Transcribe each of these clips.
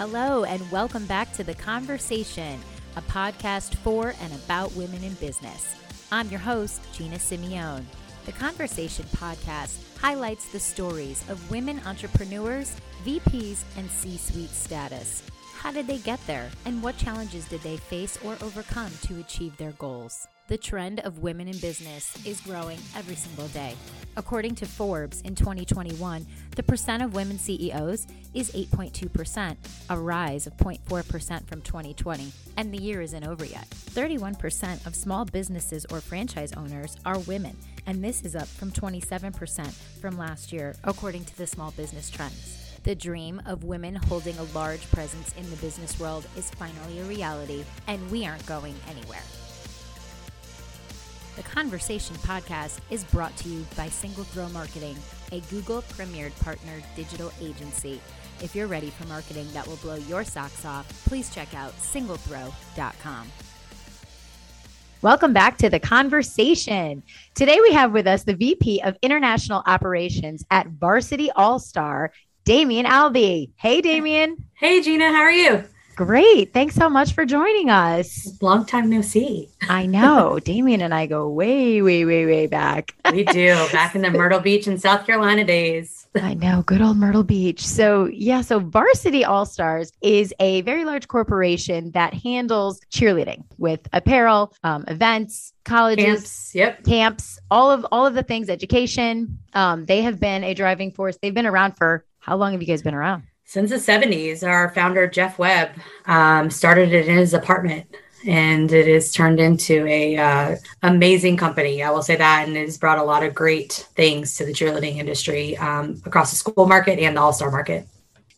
Hello, and welcome back to The Conversation, a podcast for and about women in business. I'm your host, Gina Simeone. The Conversation podcast highlights the stories of women entrepreneurs, VPs, and C suite status. How did they get there, and what challenges did they face or overcome to achieve their goals? The trend of women in business is growing every single day. According to Forbes in 2021, the percent of women CEOs is 8.2%, a rise of 0.4% from 2020, and the year isn't over yet. 31% of small businesses or franchise owners are women, and this is up from 27% from last year, according to the Small Business Trends. The dream of women holding a large presence in the business world is finally a reality, and we aren't going anywhere. The Conversation podcast is brought to you by Single Throw Marketing, a Google premiered partner digital agency. If you're ready for marketing that will blow your socks off, please check out singlethrow.com. Welcome back to the conversation. Today we have with us the VP of International Operations at Varsity All Star, Damianne Albee. Hey, Damianne. Hey, Gina. How are you? Great. Thanks so much for joining us. Long time no see. I know. Damianne and I go way, way, way, way back. we do. Back in the Myrtle Beach and South Carolina days. I know. Good old Myrtle Beach. So, yeah. So, Varsity All Stars is a very large corporation that handles cheerleading with apparel, um, events, colleges, camps, yep. camps, all of all of the things, education. Um, they have been a driving force. They've been around for how long have you guys been around? since the 70s our founder jeff webb um, started it in his apartment and it has turned into a uh, amazing company i will say that and it has brought a lot of great things to the cheerleading industry um, across the school market and the all-star market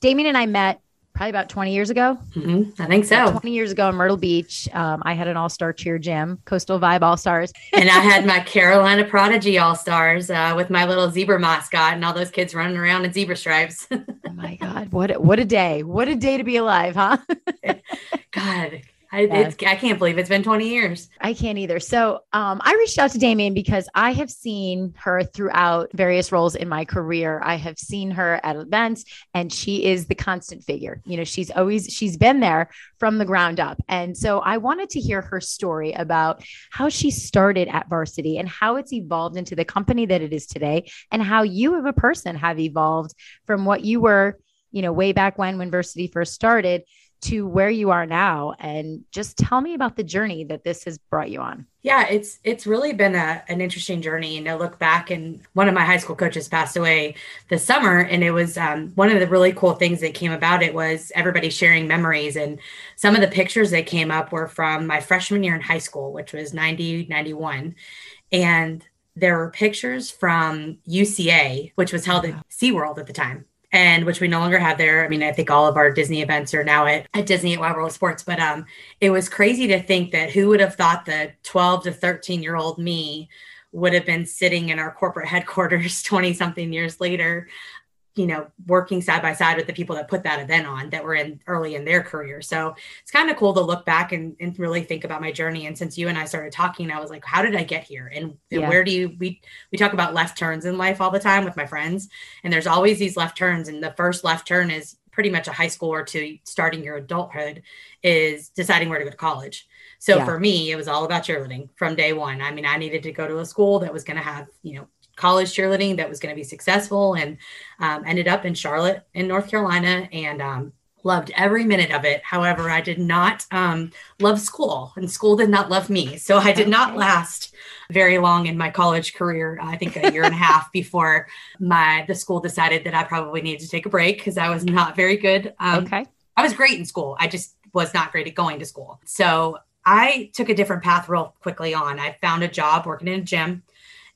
damianne and i met probably about 20 years ago. Mm-hmm. I think so. About 20 years ago in Myrtle Beach, um, I had an all star cheer gym, Coastal Vibe All Stars. and I had my Carolina Prodigy All Stars uh, with my little zebra mascot and all those kids running around in zebra stripes. oh my God. What, a, what a day. What a day to be alive, huh? God, I, yes. I can't believe it's been 20 years. I can't either. So um, I reached out to Damianne because I have seen her throughout various roles in my career. I have seen her at events and she is the constant figure. You know, she's always, she's been there from the ground up. And so I wanted to hear her story about how she started at Varsity and how it's evolved into the company that it is today and how you as a person have evolved from what you were, you know, way back when, when Varsity first started to where you are now and just tell me about the journey that this has brought you on. Yeah it's it's really been a, an interesting journey. And i look back and one of my high school coaches passed away this summer and it was um, one of the really cool things that came about. It was everybody sharing memories and some of the pictures that came up were from my freshman year in high school which was 90 91 and there were pictures from uca which was held at seaworld at the time and which we no longer have there. I mean, I think all of our Disney events are now at, at Disney at Wide World of Sports, but um, it was crazy to think that who would have thought that 12 to 13 year old me would have been sitting in our corporate headquarters 20 something years later you know, working side by side with the people that put that event on that were in early in their career. So it's kind of cool to look back and, and really think about my journey. And since you and I started talking, I was like, how did I get here? And, yeah. where do you, we, we talk about left turns in life all the time with my friends. And there's always these left turns. And the first left turn is pretty much a high schooler to starting your adulthood is deciding where to go to college. So yeah. for me, it was all about cheerleading from day one. I mean, I needed to go to a school that was going to have, you know, college cheerleading that was going to be successful and um, ended up in Charlotte in North Carolina and um, loved every minute of it. However, I did not um, love school and school did not love me. So I did not last very long in my college career. I think a year and a half before my the school decided that I probably needed to take a break because I was not very good. Um, okay. I was great in school. I just was not great at going to school. So I took a different path real quickly on. I found a job working in a gym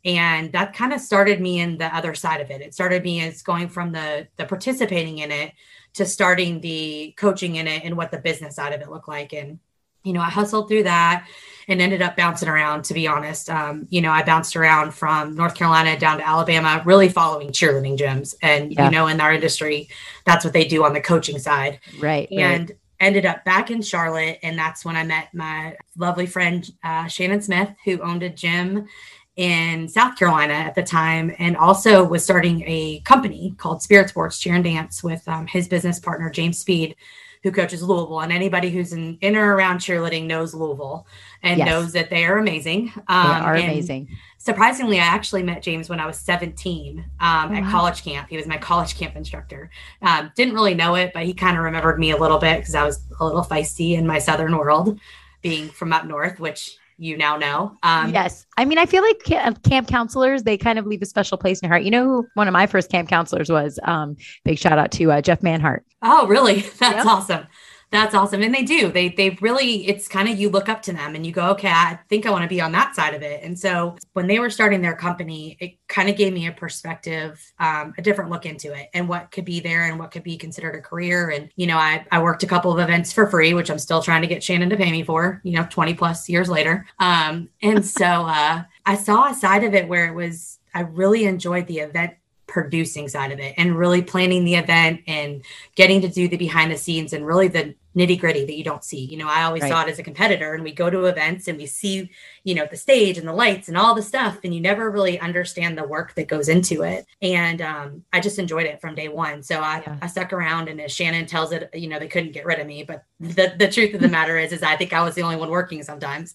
and that kind of started me in the other side of it. It started me as going from the the participating in it to starting the coaching in it and what the business side of it looked like. And you know i hustled through that and ended up bouncing around to be honest. Um, you know i bounced around from north carolina down to alabama really following cheerleading gyms. And yeah. you know in our industry that's what they do on the coaching side. Right and right. ended up back in charlotte. And that's when i met my lovely friend uh, shannon smith who owned a gym in South Carolina at the time, and also was starting a company called Spirit Sports Cheer and Dance with um, his business partner James Speed, who coaches Louisville, and anybody who's in, in or around cheerleading knows Louisville and Yes. knows that they are amazing. They Um, are amazing. Surprisingly, I actually met James when I was 17 um, Oh, at college camp. He was my college camp instructor. Um, didn't really know it, but he kind of remembered me a little bit because I was a little feisty in my southern world, being from up north, which you now know. Um, yes. I mean, I feel like ca- camp counselors, they kind of leave a special place in your heart. You know who one of my first camp counselors was? Um, big shout out to uh, Jeff Manhart. Oh, really? That's Yep. awesome. That's awesome. And they do. They they really it's kind of you look up to them and you go, "Okay, I think I want to be on that side of it." And so when they were starting their company, it kind of gave me a perspective, um, a different look into it and what could be there and what could be considered a career. And you know, I I worked a couple of events for free, which I'm still trying to get Shannon to pay me for, you know, 20 plus years later. Um, and so uh I saw a side of it where it was I really enjoyed the event producing side of it and really planning the event and getting to do the behind the scenes and really the nitty gritty that you don't see. You know, I always Right. saw it as a competitor and we go to events and we see, you know, the stage and the lights and all the stuff and you never really understand the work that goes into it. And um, I just enjoyed it from day one. So I, Yeah. I stuck around and as Shannon tells it, you know, they couldn't get rid of me, but the, the truth of the matter is, is I think I was the only one working sometimes.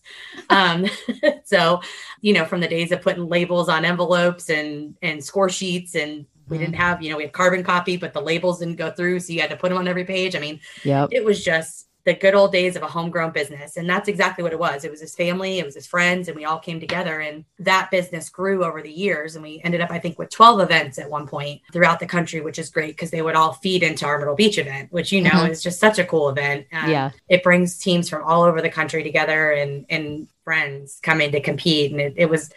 Um, so, you know, from the days of putting labels on envelopes and, and score sheets and we didn't have, you know, we had carbon copy, but the labels didn't go through. So you had to put them on every page. I mean, Yep. it was just the good old days of a homegrown business. And that's exactly what it was. It was his family, it was his friends, and we all came together. And that business grew over the years. And we ended up, I think, with 12 events at one point throughout the country, which is great because they would all feed into our Myrtle Beach event, which, you know, Mhm. is just such a cool event. Um, Yeah. It brings teams from all over the country together and, and friends coming to compete. And it, it was,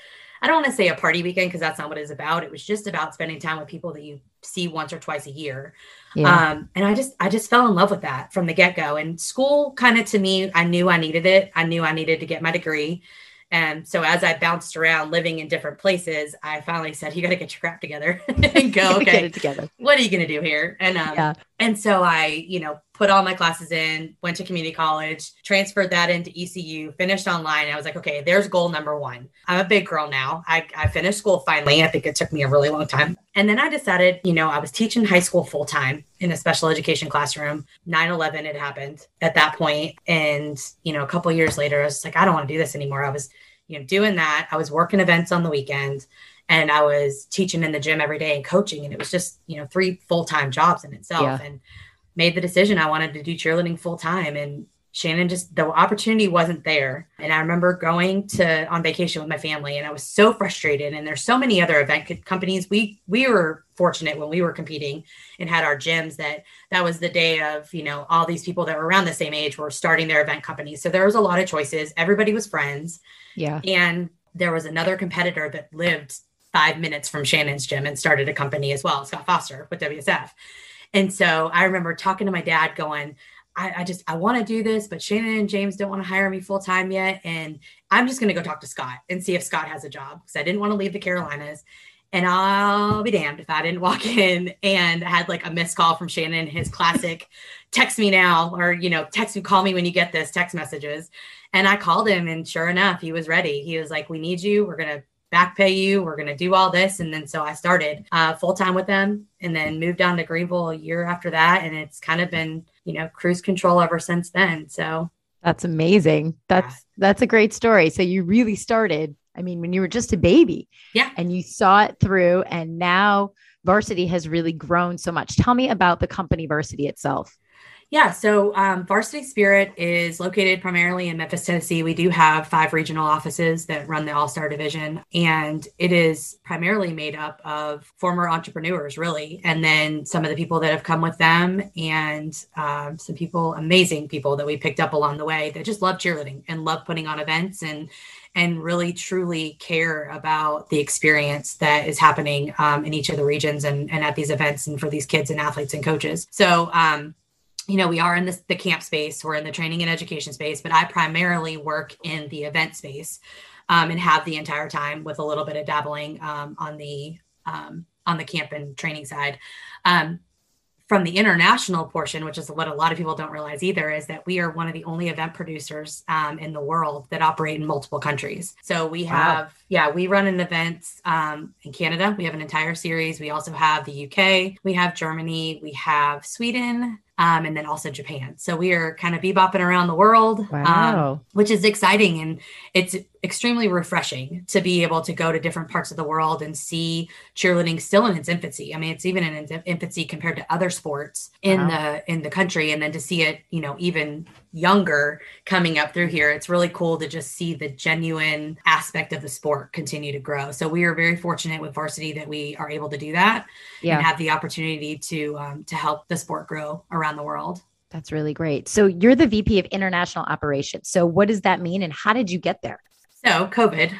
I don't want to say a party weekend because that's not what it's about. It was just about spending time with people that you see once or twice a year. Yeah. Um, and I just I just fell in love with that from the get-go. And school kind of to me, I knew I needed it. I knew I needed to get my degree. And so as I bounced around living in different places, I finally said, you got to get your crap together and go, Get okay, it together. what are you going to do here? And, um, Yeah. And so I, you know, put all my classes in, went to community college, transferred that into ECU, finished online. I was like, okay, there's goal number one. I'm a big girl now. I, I finished school finally. I think it took me a really long time. And then I decided, you know, I was teaching high school full time in a special education classroom. 9 11 had happened at that point. And, you know, a couple years later, I was like, I don't want to do this anymore. I was, you know, doing that. I was working events on the weekend and I was teaching in the gym every day and coaching. And it was just, you know, three full time jobs in itself. Yeah. And made the decision I wanted to do cheerleading full time. And Shannon just, the opportunity wasn't there. And I remember going to on vacation with my family and I was so frustrated. And there's so many other event companies. We, we were fortunate when we were competing and had our gyms that that was the day of, you know, all these people that were around the same age were starting their event companies. So there was a lot of choices. Everybody was friends. Yeah. And there was another competitor that lived five minutes from Shannon's gym and started a company as well, Scott Foster with WSF. And so I remember talking to my dad going, I, I just I want to do this, but Shannon and James don't want to hire me full time yet. And I'm just gonna go talk to Scott and see if Scott has a job because I didn't want to leave the Carolinas. And I'll be damned if I didn't walk in and had like a missed call from Shannon, his classic text me now or you know, text me, call me when you get this text messages. And I called him, and sure enough, he was ready. He was like, We need you. We're going to back pay you. We're going to do all this. And then so I started uh, full time with them and then moved down to Greenville a year after that. And it's kind of been, you know, cruise control ever since then. So That's amazing. That's that's a great story. So you really started, I mean, when you were just a baby. Yeah. And you saw it through and now Varsity has really grown so much. Tell me about the company Varsity itself. Yeah, so um, Varsity Spirit is located primarily in Memphis, Tennessee. We do have five regional offices that run the All Star Division, and it is primarily made up of former entrepreneurs, really, and then some of the people that have come with them, and um, some people, amazing people that we picked up along the way that just love cheerleading and love putting on events and and really truly care about the experience that is happening um, in each of the regions and, and at these events and for these kids and athletes and coaches. So, um, you know, we are in this, the camp space, we're in the training and education space, but I primarily work in the event space um, and have the entire time with a little bit of dabbling um, on the um, on the camp and training side. Um, from the international portion, which is what a lot of people don't realize either, is that we are one of the only event producers um, in the world that operate in multiple countries. So we Wow. have, yeah, we run an events um, in Canada. We have an entire series. We also have the UK. We have Germany. We have Sweden. Um, and then also Japan. So we are kind of bebopping around the world, um, wow. um, which is exciting. And it's extremely refreshing to be able to go to different parts of the world and see cheerleading still in its infancy. I mean, it's even in its infancy compared to other sports in wow. the in the country, and then to see it, you know, even younger coming up through here, it's really cool to just see the genuine aspect of the sport continue to grow. So we are very fortunate with varsity that we are able to do that yeah. and have the opportunity to um, to help the sport grow around the world. That's really great. So you're the VP of International Operations. So what does that mean, and how did you get there? So COVID,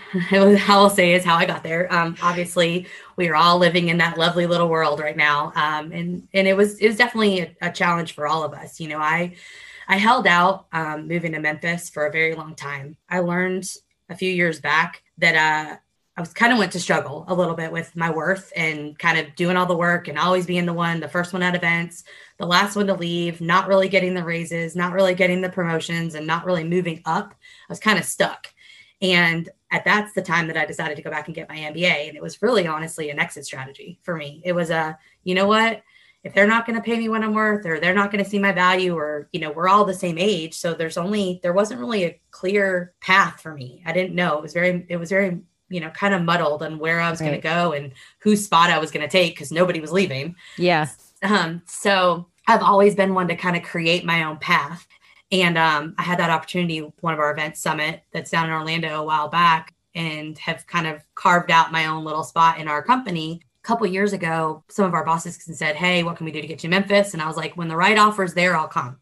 I'll say is how I got there. Um, obviously, we are all living in that lovely little world right now, um, and and it was it was definitely a, a, challenge for all of us. You know, I I held out um, moving to Memphis for a very long time. I learned a few years back that uh, I was kind of went to struggle a little bit with my worth and kind of doing all the work and always being the one, the first one at events, the last one to leave, not really getting the raises, not really getting the promotions, and not really moving up. I was kind of stuck. And at that's the time that I decided to go back and get my MBA. And it was really honestly an exit strategy for me. It was a, you know what? If they're not going to pay me what I'm worth, or they're not going to see my value, or, you know, we're all the same age. So there's only, there wasn't really a clear path for me. I didn't know. It was very, it was very you know, kind of muddled on where I was right. going to go and whose spot I was going to take because nobody was leaving. Yeah. Um, so I've always been one to kind of create my own path. And um, I had that opportunity, one of our events summit that's down in Orlando a while back, and have kind of carved out my own little spot in our company. A couple years ago, some of our bosses said, Hey, what can we do to get you to Memphis? And I was like, When the right offer's there, I'll come.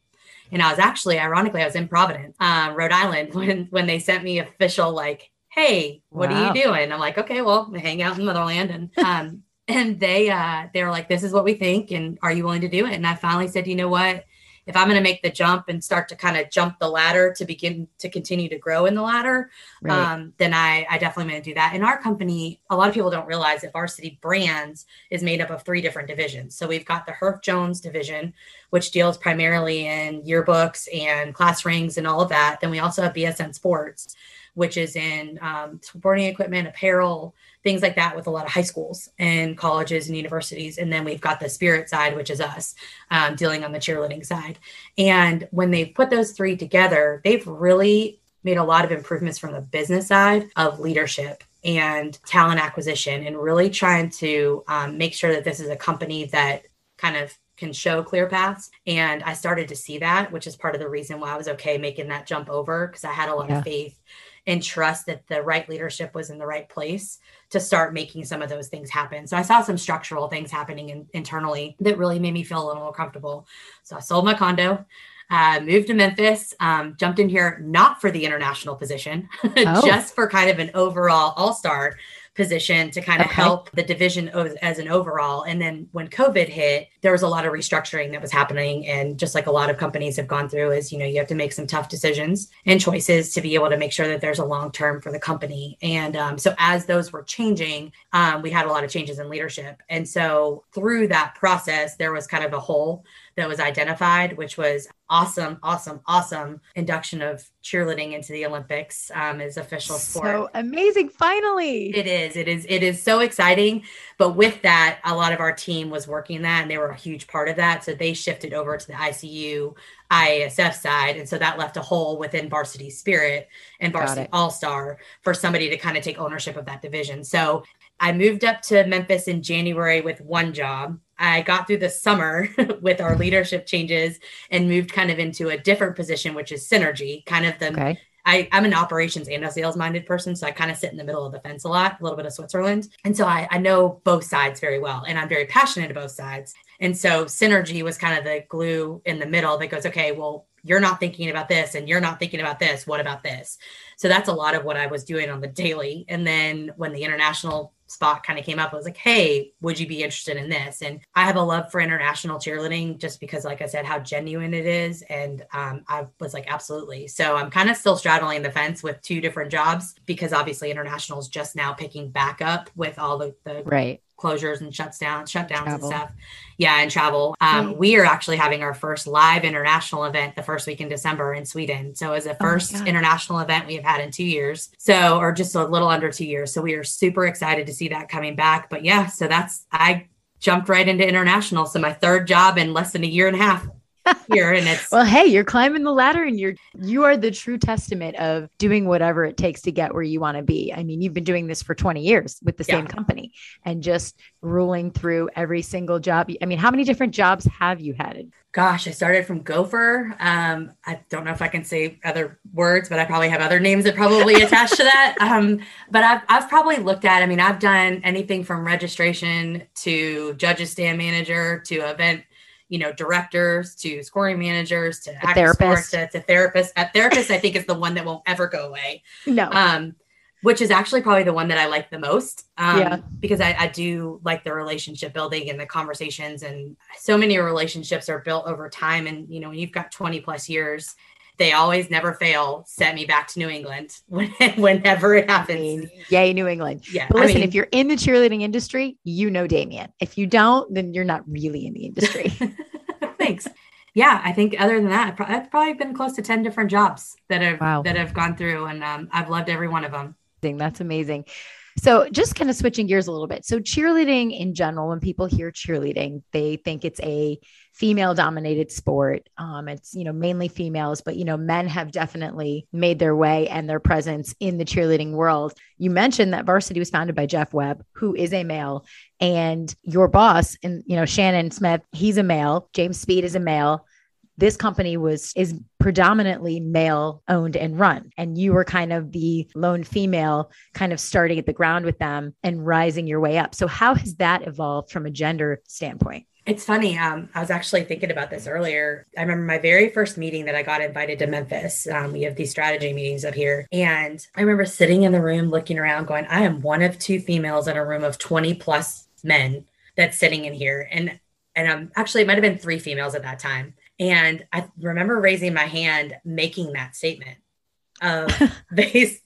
And I was actually, ironically, I was in Providence, uh, Rhode Island, when when they sent me official like, hey, what wow. are you doing? I'm like, okay, well, hang out in Motherland. And um, and they uh they were like, this is what we think, and are you willing to do it? And I finally said, you know what? If I'm going to make the jump and start to kind of jump the ladder to begin to continue to grow in the ladder, right. um, then I, I definitely going to do that. In our company, a lot of people don't realize that Varsity Brands is made up of three different divisions. So we've got the Herff Jones division, which deals primarily in yearbooks and class rings and all of that. Then we also have BSN Sports, which is in um, sporting equipment, apparel, things like that, with a lot of high schools and colleges and universities. And then we've got the spirit side, which is us um, dealing on the cheerleading side. And when they put those three together, they've really made a lot of improvements from the business side of leadership and talent acquisition and really trying to um, make sure that this is a company that kind of can show clear paths. And I started to see that, which is part of the reason why I was okay making that jump over because I had a lot yeah. of faith and trust that the right leadership was in the right place to start making some of those things happen. So I saw some structural things happening in, internally that really made me feel a little more comfortable. So I sold my condo. Uh, moved to Memphis, um, jumped in here not for the international position, oh. just for kind of an overall all star position to kind of okay. help the division as an overall. And then when COVID hit, there was a lot of restructuring that was happening. And just like a lot of companies have gone through, is, you know, you have to make some tough decisions and choices to be able to make sure that there's a long term for the company. And um, so as those were changing, um, we had a lot of changes in leadership. And so through that process, there was kind of a hole that was identified, which was awesome, awesome, awesome induction of cheerleading into the Olympics um, as official sport. So amazing! Finally, it is. It is. It is so exciting. But with that, a lot of our team was working that, and they were a huge part of that. So they shifted over to the ICU, IASF side, and so that left a hole within Varsity Spirit and Varsity All Star for somebody to kind of take ownership of that division. So I moved up to Memphis in January with one job I got through the summer with our leadership changes and moved kind of into a different position, which is synergy, kind of the okay. I, am an operations and a sales minded person. So I kind of sit in the middle of the fence a lot, a little bit of Switzerland. And so I, I know both sides very well and I'm very passionate about both sides. And so synergy was kind of the glue in the middle that goes, okay, well, you're not thinking about this and you're not thinking about this. What about this? So that's a lot of what I was doing on the daily. And then when the international spot kind of came up, I was like, hey, would you be interested in this? And I have a love for international cheerleading just because, like I said, how genuine it is. And um, I was like, absolutely. So I'm kind of still straddling the fence with two different jobs because obviously international is just now picking back up with all the, the right closures and shuts down shutdowns travel. and stuff. Yeah and travel. Um, we are actually having our first live international event the first week in december in sweden. So as a oh first oh international event we have had in two years. So or just a little under two years. So we are super excited to see that coming back. But yeah so that's i jumped right into international. So my third job in less than a year and a half here and it's well hey you're climbing the ladder and you're you are the true testament of doing whatever it takes to get where you want to be. I mean you've been doing this for 20 years with the same company and just ruling through every single job. I mean how many different jobs have you had? Gosh i started from gopher. Um, i don't know if i can say other words but i probably have other names that probably attached to that. Um, but I've, I've probably looked at i mean i've done anything from registration to judges stand manager to event you know, directors to scoring managers to therapists to, to therapists. At therapist, I think is the one that won't ever go away. No. Um, which is actually probably the one that I like the most. Um, yeah. because I, I do like the relationship building and the conversations and so many relationships are built over time. And, you know, when you've got 20 plus years, they always never fail set me back to New England whenever it happens. Yay, New England. Yeah. But listen, I mean, if you're in the cheerleading industry, you know Damianne. If you don't, then you're not really in the industry. Thanks. Yeah, I think other than that, I've probably been close to 10 different jobs that have wow. that have gone through and um, I've loved every one of them. That's amazing. So, just kind of switching gears a little bit. So, cheerleading in general, when people hear cheerleading, they think it's a female dominated sport. Um, it's, you know, mainly females, but, you know, men have definitely made their way and their presence in the cheerleading world. You mentioned that varsity was founded by Jeff Webb, who is a male, and your boss, and, you know, Shannon Smith, he's a male, James Speed is a male this company was is predominantly male owned and run and you were kind of the lone female kind of starting at the ground with them and rising your way up so how has that evolved from a gender standpoint it's funny. Um, I was actually thinking about this earlier. I remember my very first meeting that I got invited to Memphis. Um, we have these strategy meetings up here. And I remember sitting in the room looking around, going, I am one of two females in a room of 20 plus men that's sitting in here. And and um, actually, it might have been three females at that time. And I remember raising my hand, making that statement of base.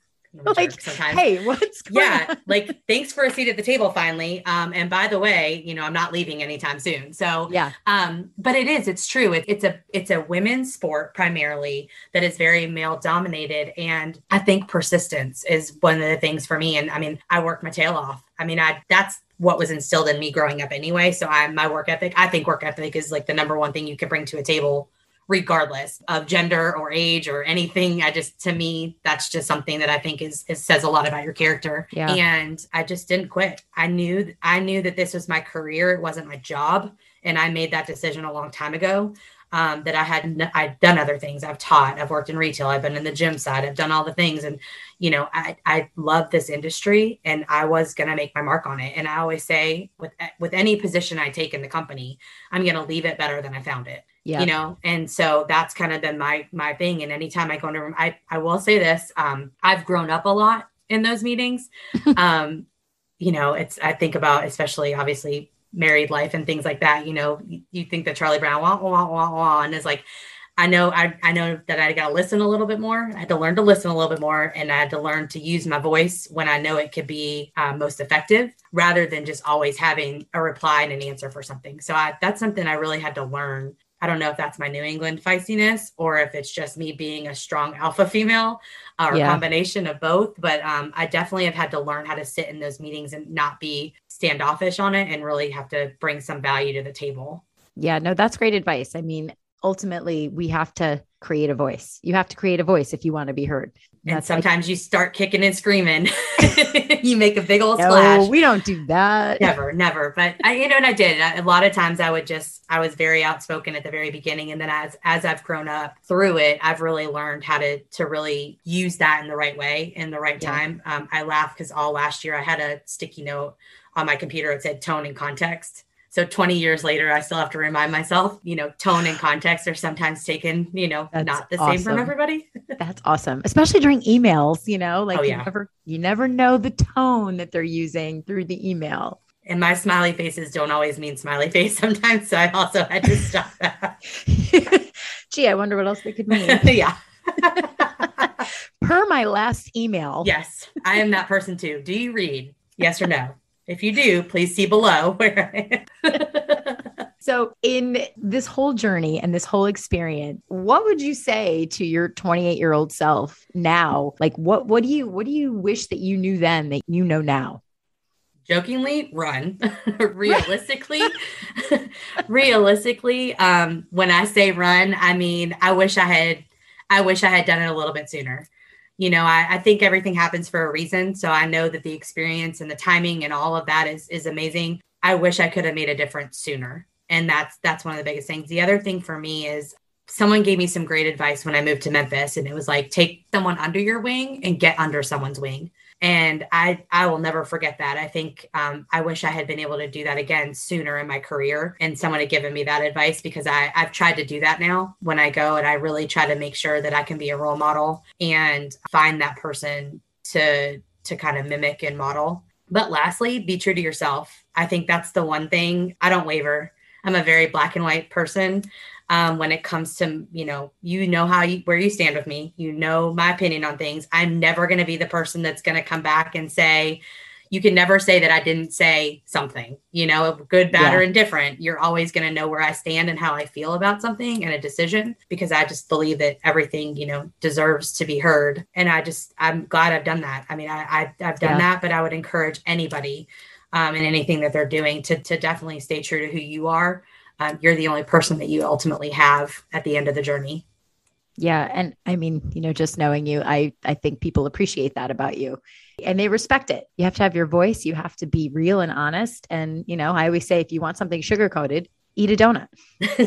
like, hey, what's yeah, like thanks for a seat at the table finally. Um, and by the way, you know, I'm not leaving anytime soon. So yeah, um, but it is, it's true. It, it's a it's a women's sport primarily that is very male dominated, and I think persistence is one of the things for me. And I mean, I work my tail off. I mean, I that's what was instilled in me growing up anyway. So I'm my work ethic. I think work ethic is like the number one thing you can bring to a table regardless of gender or age or anything. I just to me, that's just something that I think is, is says a lot about your character. Yeah. And I just didn't quit. I knew I knew that this was my career. It wasn't my job. And I made that decision a long time ago um, that I had I'd done other things. I've taught, I've worked in retail, I've been in the gym side, I've done all the things, and you know I I love this industry, and I was gonna make my mark on it. And I always say with with any position I take in the company, I'm gonna leave it better than I found it. Yeah. You know, and so that's kind of been my my thing. And anytime I go into room, I I will say this: um, I've grown up a lot in those meetings. um, you know, it's I think about especially obviously married life and things like that. You know, you, think that Charlie Brown wah, wah, wah, wah, and is like, I know I, I know that I got to listen a little bit more. I had to learn to listen a little bit more, and I had to learn to use my voice when I know it could be uh, most effective, rather than just always having a reply and an answer for something. So I, that's something I really had to learn I don't know if that's my New England feistiness or if it's just me being a strong alpha female uh, or yeah. combination of both. But um, I definitely have had to learn how to sit in those meetings and not be standoffish on it and really have to bring some value to the table. Yeah, no, that's great advice. I mean, ultimately, we have to create a voice. You have to create a voice if you want to be heard. And That's sometimes like, you start kicking and screaming. you make a big old no, splash. We don't do that. Never, never. But I, you know, and I did. A lot of times I would just, I was very outspoken at the very beginning. And then as, as I've grown up through it, I've really learned how to, to really use that in the right way, in the right yeah. time. Um, I laugh because all last year I had a sticky note on my computer. It said tone and context. So 20 years later, I still have to remind myself, you know, tone and context are sometimes taken, you know, That's not the awesome. same from everybody. That's awesome. Especially during emails, you know, like oh, yeah. you never you never know the tone that they're using through the email. And my smiley faces don't always mean smiley face sometimes. So I also had to stop that. Gee, I wonder what else they could mean. yeah. per my last email. Yes, I am that person too. Do you read? Yes or no? If you do, please see below. so, in this whole journey and this whole experience, what would you say to your 28 year old self now? Like, what what do you what do you wish that you knew then that you know now? jokingly run realistically realistically um when i say run i mean i wish i had i wish i had done it a little bit sooner you know I, I think everything happens for a reason. So i know that the experience and the timing and all of that is is amazing. I wish i could have made a difference sooner. And that's that's one of the biggest things. The other thing for me is someone gave me some great advice when i moved to memphis and it was like take someone under your wing and get under someone's wing and i i will never forget that. I think um, i wish i had been able to do that again sooner in my career and someone had given me that advice because i i've tried to do that now when i go and i really try to make sure that i can be a role model and find that person to to kind of mimic and model. But lastly be true to yourself. I think that's the one thing i don't waver i'm a very black and white person um, when it comes to you know you know how you where you stand with me. You know my opinion on things. I'm never going to be the person that's going to come back and say you can never say that i didn't say something you know good bad yeah. or indifferent. You're always going to know where i stand and how i feel about something and a decision because i just believe that everything you know deserves to be heard. And i just i'm glad i've done that. I mean i, I have done yeah. that but i would encourage anybody um, in anything that they're doing to to definitely stay true to who you are um, you're the only person that you ultimately have at the end of the journey. Yeah. And I mean, you know, just knowing you, I, I think people appreciate that about you and they respect it. You have to have your voice. You have to be real and honest. And, you know, I always say, if you want something sugar coated, eat a donut.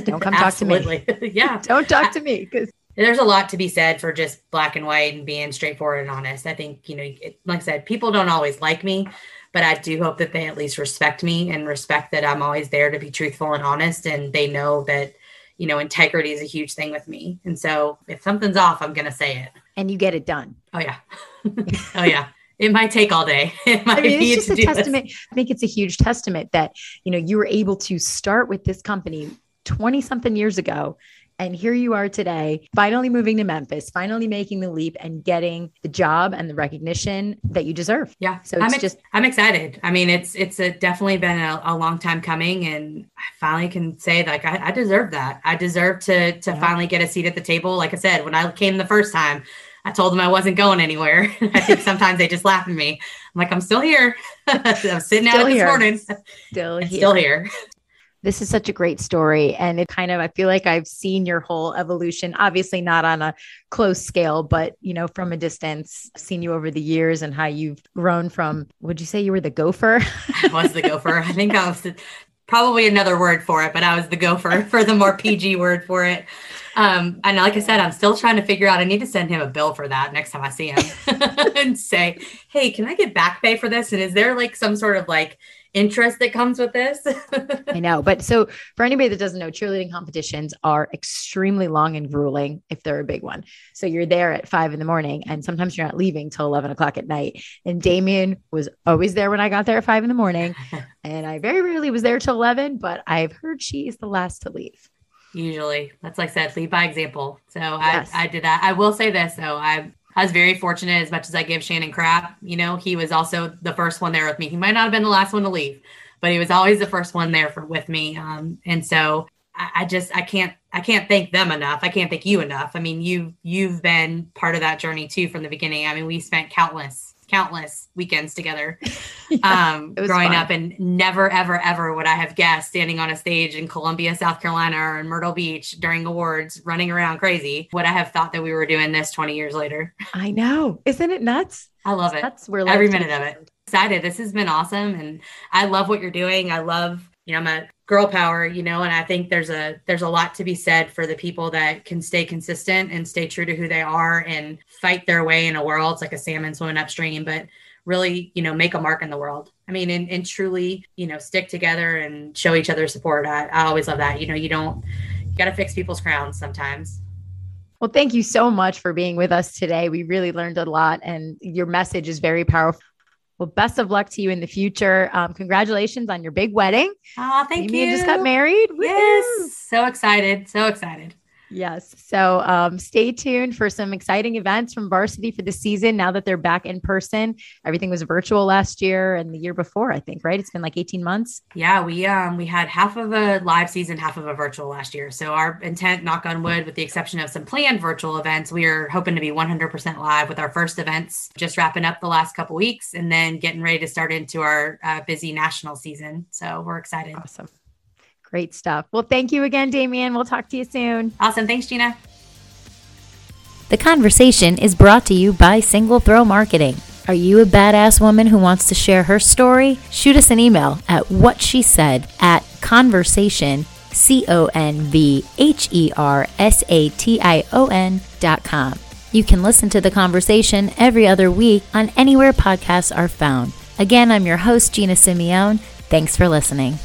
Don't come talk to me. yeah. Don't talk to me because there's a lot to be said for just black and white and being straightforward and honest. I think, you know, it, like I said, people don't always like me, but I do hope that they at least respect me and respect that I'm always there to be truthful and honest. And they know that, you know, integrity is a huge thing with me. And so if something's off, I'm going to say it. And you get it done. Oh, yeah. oh, yeah. It might take all day. It might I mean, it's just a testament. This. I think it's a huge testament that, you know, you were able to start with this company 20 something years ago and here you are today, finally moving to Memphis, finally making the leap and getting the job and the recognition that you deserve. Yeah. So it's I'm ex- just, I'm excited. I mean, it's, it's a, definitely been a, a, long time coming and I finally can say like, I, I deserve that. I deserve to, to yeah. finally get a seat at the table. Like I said, when I came the first time, I told them I wasn't going anywhere. I think sometimes they just laugh at me. I'm like, I'm still here. I'm sitting still out here. this morning. Still here. Still here this is such a great story. And it kind of, I feel like I've seen your whole evolution, obviously not on a close scale, but, you know, from a distance, I've seen you over the years and how you've grown from, would you say you were the gopher? I was the gopher. I think I was the, probably another word for it, but I was the gopher for the more PG word for it. Um, and like I said, I'm still trying to figure out. I need to send him a bill for that next time I see him and say, "Hey, can I get back pay for this?" And is there like some sort of like interest that comes with this. I know. But so for anybody that doesn't know, cheerleading competitions are extremely long and grueling if they're a big one. So you're there at five in the morning and sometimes you're not leaving till 11 o'clock at night. And Damianne was always there when I got there at five in the morning. and I very rarely was there till 11, but I've heard she's the last to leave. Usually that's like I said, lead by example. So yes. I, I did that. I will say this though. I I was very fortunate as much as I give Shannon crap. You know, he was also the first one there with me. He might not have been the last one to leave, but he was always the first one there for with me. Um, and so I, I just I can't I can't thank them enough. I can't thank you enough. I mean, you you've been part of that journey too from the beginning. I mean, we spent countless countless weekends together. Yeah, um, growing fun. up and never ever ever would i have guessed standing on a stage in columbia south carolina or in myrtle beach during awards running around crazy would i have thought that we were doing this 20 years later. I know. Isn't it nuts? I love it. That's where every minute of it. excited this has been awesome and i love what you're doing. I love you know i'm a girl power you know and i think there's a there's a lot to be said for the people that can stay consistent and stay true to who they are and fight their way in a world it's like a salmon swimming upstream but really you know make a mark in the world i mean and, and truly you know stick together and show each other support I, I always love that you know you don't you got to fix people's crowns sometimes well, thank you so much for being with us today. We really learned a lot, and your message is very powerful. Well, best of luck to you in the future. Um, congratulations on your big wedding. Oh, thank Amy you. just got married. Yes. So excited. So excited. Yes. So um, stay tuned for some exciting events from Varsity for the season now that they're back in person. Everything was virtual last year and the year before, I think, right? It's been like 18 months. Yeah, we um we had half of a live season, half of a virtual last year. So our intent, knock on wood, with the exception of some planned virtual events, we are hoping to be 100% live with our first events, just wrapping up the last couple weeks and then getting ready to start into our uh, busy national season. So we're excited. Awesome. Great stuff. Well, thank you again, Damianne. We'll talk to you soon. Awesome. Thanks, Gina. The conversation is brought to you by Single Throw Marketing. Are you a badass woman who wants to share her story? Shoot us an email at what she said at conversation, C O N V H E R S A T I O N dot com. You can listen to the conversation every other week on anywhere podcasts are found. Again, I'm your host, Gina Simeone. Thanks for listening.